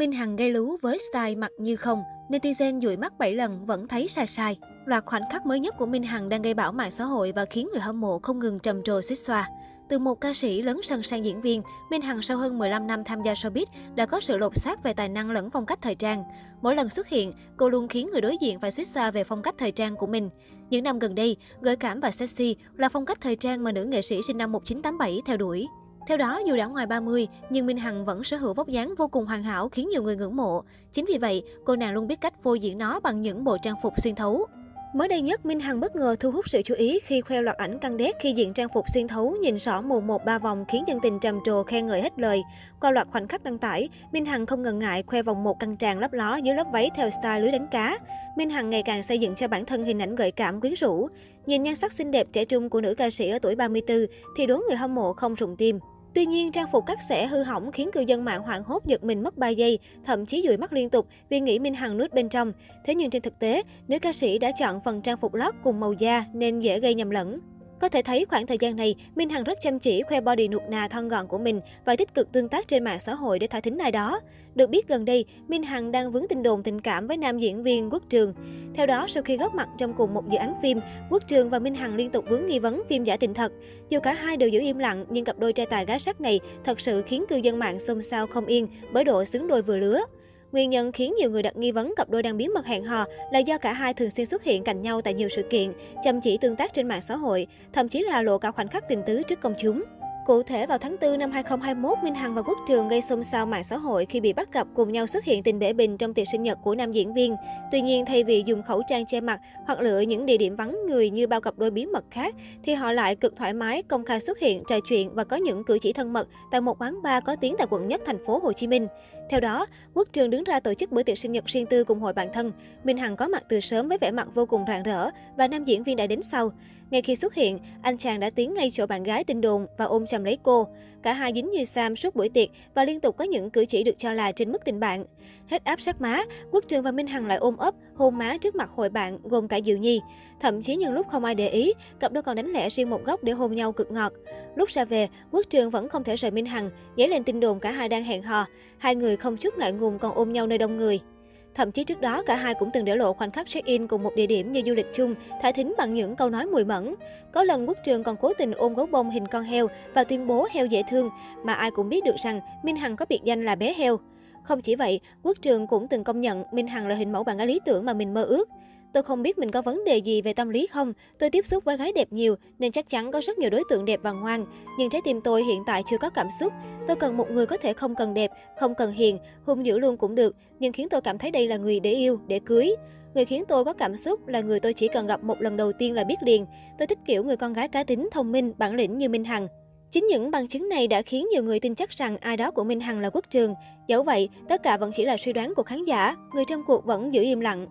Minh Hằng gây lú với style mặt như không, netizen dụi mắt 7 lần vẫn thấy sai sai. Loạt khoảnh khắc mới nhất của Minh Hằng đang gây bão mạng xã hội và khiến người hâm mộ không ngừng trầm trồ xích xoa. Từ một ca sĩ lớn sân sang diễn viên, Minh Hằng sau hơn 15 năm tham gia showbiz đã có sự lột xác về tài năng lẫn phong cách thời trang. Mỗi lần xuất hiện, cô luôn khiến người đối diện phải suýt xoa về phong cách thời trang của mình. Những năm gần đây, gợi cảm và sexy là phong cách thời trang mà nữ nghệ sĩ sinh năm 1987 theo đuổi. Theo đó, dù đã ngoài 30, nhưng Minh Hằng vẫn sở hữu vóc dáng vô cùng hoàn hảo khiến nhiều người ngưỡng mộ. Chính vì vậy, cô nàng luôn biết cách phô diễn nó bằng những bộ trang phục xuyên thấu. Mới đây nhất, Minh Hằng bất ngờ thu hút sự chú ý khi khoe loạt ảnh căng đét khi diện trang phục xuyên thấu nhìn rõ mù một ba vòng khiến dân tình trầm trồ khen ngợi hết lời. Qua loạt khoảnh khắc đăng tải, Minh Hằng không ngần ngại khoe vòng một căng tràn lấp ló dưới lớp váy theo style lưới đánh cá. Minh Hằng ngày càng xây dựng cho bản thân hình ảnh gợi cảm quyến rũ. Nhìn nhan sắc xinh đẹp trẻ trung của nữ ca sĩ ở tuổi 34 thì đố người hâm mộ không rụng tim. Tuy nhiên, trang phục cắt xẻ hư hỏng khiến cư dân mạng hoảng hốt giật mình mất 3 giây, thậm chí dụi mắt liên tục vì nghĩ Minh Hằng nuốt bên trong. Thế nhưng trên thực tế, nữ ca sĩ đã chọn phần trang phục lót cùng màu da nên dễ gây nhầm lẫn. Có thể thấy khoảng thời gian này, Minh Hằng rất chăm chỉ khoe body nụt nà thon gọn của mình và tích cực tương tác trên mạng xã hội để thả thính ai đó. Được biết gần đây, Minh Hằng đang vướng tin đồn tình cảm với nam diễn viên Quốc Trường. Theo đó, sau khi góp mặt trong cùng một dự án phim, Quốc Trường và Minh Hằng liên tục vướng nghi vấn phim giả tình thật. Dù cả hai đều giữ im lặng, nhưng cặp đôi trai tài gái sắc này thật sự khiến cư dân mạng xôn xao không yên bởi độ xứng đôi vừa lứa. Nguyên nhân khiến nhiều người đặt nghi vấn cặp đôi đang bí mật hẹn hò là do cả hai thường xuyên xuất hiện cạnh nhau tại nhiều sự kiện, chăm chỉ tương tác trên mạng xã hội, thậm chí là lộ cả khoảnh khắc tình tứ trước công chúng. Cụ thể, vào tháng 4 năm 2021, Minh Hằng và Quốc Trường gây xôn xao mạng xã hội khi bị bắt gặp cùng nhau xuất hiện tình bể bình trong tiệc sinh nhật của nam diễn viên. Tuy nhiên, thay vì dùng khẩu trang che mặt hoặc lựa những địa điểm vắng người như bao cặp đôi bí mật khác, thì họ lại cực thoải mái, công khai xuất hiện, trò chuyện và có những cử chỉ thân mật tại một quán bar có tiếng tại quận nhất thành phố Hồ Chí Minh. Theo đó, Quốc Trường đứng ra tổ chức bữa tiệc sinh nhật riêng tư cùng hội bạn thân. Minh Hằng có mặt từ sớm với vẻ mặt vô cùng rạng rỡ và nam diễn viên đã đến sau. Ngay khi xuất hiện, anh chàng đã tiến ngay chỗ bạn gái tin đồn và ôm chầm lấy cô. Cả hai dính như Sam suốt buổi tiệc và liên tục có những cử chỉ được cho là trên mức tình bạn. Hết áp sát má, Quốc Trường và Minh Hằng lại ôm ấp, hôn má trước mặt hội bạn gồm cả Diệu Nhi. Thậm chí những lúc không ai để ý, cặp đôi còn đánh lẻ riêng một góc để hôn nhau cực ngọt. Lúc ra về, Quốc Trường vẫn không thể rời Minh Hằng, dấy lên tin đồn cả hai đang hẹn hò. Hai người không chút ngại ngùng còn ôm nhau nơi đông người. Thậm chí trước đó, cả hai cũng từng để lộ khoảnh khắc check-in cùng một địa điểm như du lịch chung, thả thính bằng những câu nói mùi mẫn. Có lần Quốc Trường còn cố tình ôm gấu bông hình con heo và tuyên bố heo dễ thương, mà ai cũng biết được rằng Minh Hằng có biệt danh là bé heo. Không chỉ vậy, Quốc Trường cũng từng công nhận Minh Hằng là hình mẫu bạn gái lý tưởng mà mình mơ ước. Tôi không biết mình có vấn đề gì về tâm lý không. Tôi tiếp xúc với gái đẹp nhiều nên chắc chắn có rất nhiều đối tượng đẹp và ngoan. Nhưng trái tim tôi hiện tại chưa có cảm xúc. Tôi cần một người có thể không cần đẹp, không cần hiền, hung dữ luôn cũng được, nhưng khiến tôi cảm thấy đây là người để yêu, để cưới. Người khiến tôi có cảm xúc là người tôi chỉ cần gặp một lần đầu tiên là biết liền. Tôi thích kiểu người con gái cá tính, thông minh, bản lĩnh như Minh Hằng. Chính những bằng chứng này đã khiến nhiều người tin chắc rằng ai đó của Minh Hằng là quốc trường. Dẫu vậy, tất cả vẫn chỉ là suy đoán của khán giả, người trong cuộc vẫn giữ im lặng.